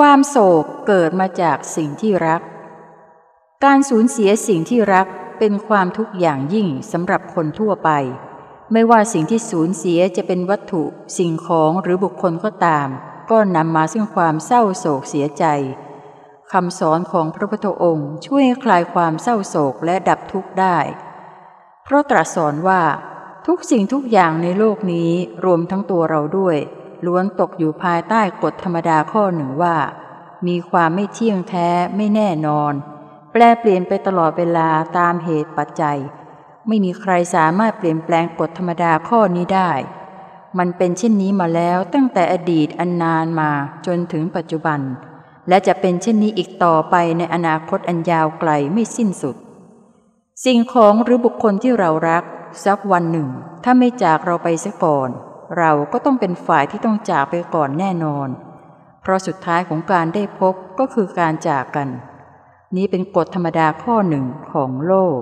ความโศกเกิดมาจากสิ่งที่รัก การสูญเสียสิ่งที่รักเป็นความทุกข์อย่างยิ่งสำหรับคนทั่วไป ไม่ว่าสิ่งที่สูญเสียจะเป็นวัตถุ สิ่งของหรือบุคคลก็ตาม ก็นำมาซึ่งความเศร้าโศกเสียใจคำสอนของพระพุทธองค์ช่วยคลายความเศร้าโศกและดับทุกข์ได้ เพราะตรัสสอนว่า ทุกสิ่งทุกอย่างในโลกนี้รวมทั้งตัวเราด้วย ล้วนตกอยู่ภายใต้กฎธรรมดาข้อหนึ่งว่า มีความไม่เที่ยงแท้ไม่แน่นอน แปลเปลี่ยนไปตลอดเวลาตามเหตุปัจจัย ไม่มีใครสามารถเปลี่ยนแปลงกฎธรรมดาข้อนี้ได้ มันเป็นเช่นนี้มาแล้วตั้งแต่อดีตอันนานมาจนถึงปัจจุบัน และจะเป็นเช่นนี้อีกต่อไปในอนาคตอันยาวไกลไม่สิ้นสุด สิ่งของหรือบุคคลที่เรารักสักวันหนึ่ง ถ้าไม่จากเราไปเสียก่อน เราก็ต้องเป็นฝ่ายที่ต้องจากไปก่อนแน่นอน เพราะสุดท้ายของการได้พบก็คือการจากกัน นี้เป็นกฎธรรมดาข้อหนึ่งของโลก